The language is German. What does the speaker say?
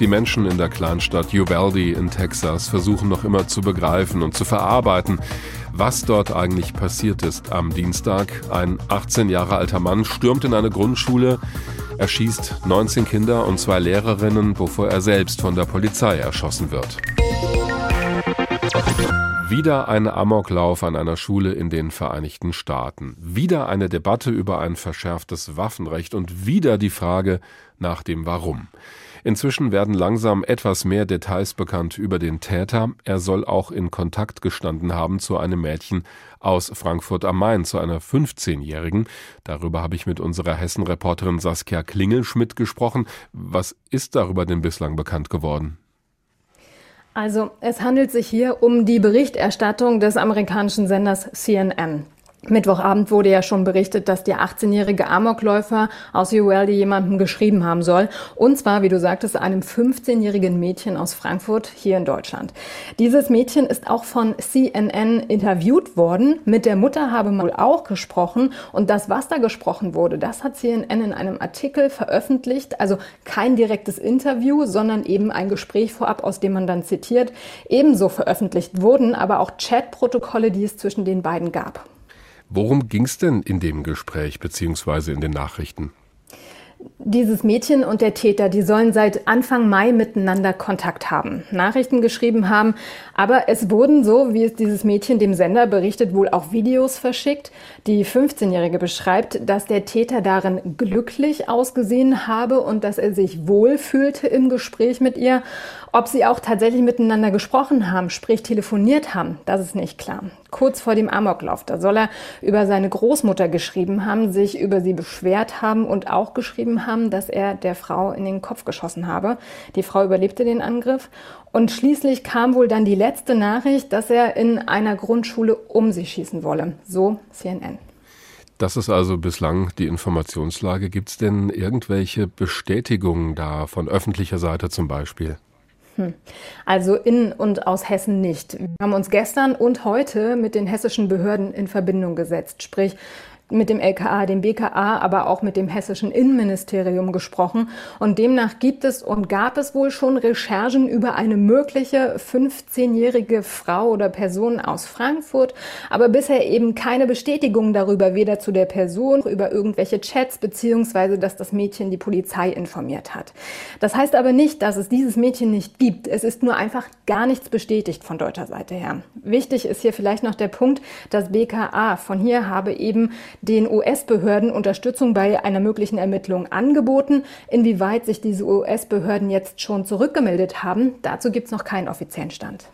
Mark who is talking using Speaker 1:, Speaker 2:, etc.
Speaker 1: Die Menschen in der Kleinstadt Uvalde in Texas versuchen noch immer zu begreifen und zu verarbeiten, was dort eigentlich passiert ist am Dienstag. Ein 18 Jahre alter Mann stürmt in eine Grundschule, erschießt 19 Kinder und zwei Lehrerinnen, bevor er selbst von der Polizei erschossen wird. Wieder ein Amoklauf an einer Schule in den Vereinigten Staaten. Wieder eine Debatte über ein verschärftes Waffenrecht und wieder die Frage nach dem Warum. Inzwischen werden langsam etwas mehr Details bekannt über den Täter. Er soll auch in Kontakt gestanden haben zu einem Mädchen aus Frankfurt am Main, zu einer 15-Jährigen. Darüber habe ich mit unserer Hessen-Reporterin Saskia Klingelschmidt gesprochen. Was ist darüber denn bislang bekannt geworden?
Speaker 2: Also es handelt sich hier um die Berichterstattung des amerikanischen Senders CNN. Mittwochabend wurde ja schon berichtet, dass der 18-jährige Amokläufer aus Uvalde jemandem geschrieben haben soll. Und zwar, wie du sagtest, einem 15-jährigen Mädchen aus Frankfurt hier in Deutschland. Dieses Mädchen ist auch von CNN interviewt worden. Mit der Mutter habe man wohl auch gesprochen. Und das, was da gesprochen wurde, das hat CNN in einem Artikel veröffentlicht. Also kein direktes Interview, sondern eben ein Gespräch vorab, aus dem man dann zitiert. Ebenso veröffentlicht wurden aber auch Chatprotokolle, die es zwischen den beiden gab.
Speaker 1: Worum ging es denn in dem Gespräch bzw. in den Nachrichten?
Speaker 2: Dieses Mädchen und der Täter, die sollen seit Anfang Mai miteinander Kontakt haben, Nachrichten geschrieben haben, aber es wurden, so wie es dieses Mädchen dem Sender berichtet, wohl auch Videos verschickt. Die 15-Jährige beschreibt, dass der Täter darin glücklich ausgesehen habe und dass er sich wohl fühlte im Gespräch mit ihr. Ob sie auch tatsächlich miteinander gesprochen haben, sprich telefoniert haben, das ist nicht klar. Kurz vor dem Amoklauf, da soll er über seine Großmutter geschrieben haben, sich über sie beschwert haben und auch geschrieben haben, dass er der Frau in den Kopf geschossen habe. Die Frau überlebte den Angriff und schließlich kam wohl dann die letzte Nachricht, dass er in einer Grundschule um sie schießen wolle. So CNN.
Speaker 1: Das ist also bislang die Informationslage. Gibt es denn irgendwelche Bestätigungen da von öffentlicher Seite zum Beispiel?
Speaker 2: Hm. Also in und aus Hessen nicht. Wir haben uns gestern und heute mit den hessischen Behörden in Verbindung gesetzt, sprich mit dem LKA, dem BKA, aber auch mit dem hessischen Innenministerium gesprochen. Und demnach gibt es und gab es wohl schon Recherchen über eine mögliche 15-jährige Frau oder Person aus Frankfurt, aber bisher eben keine Bestätigung darüber, weder zu der Person, über irgendwelche Chats, beziehungsweise dass das Mädchen die Polizei informiert hat. Das heißt aber nicht, dass es dieses Mädchen nicht gibt. Es ist nur einfach gar nichts bestätigt von deutscher Seite her. Wichtig ist hier vielleicht noch der Punkt, dass BKA von hier habe eben den US-Behörden Unterstützung bei einer möglichen Ermittlung angeboten. Inwieweit sich diese US-Behörden jetzt schon zurückgemeldet haben, dazu gibt es noch keinen offiziellen Stand.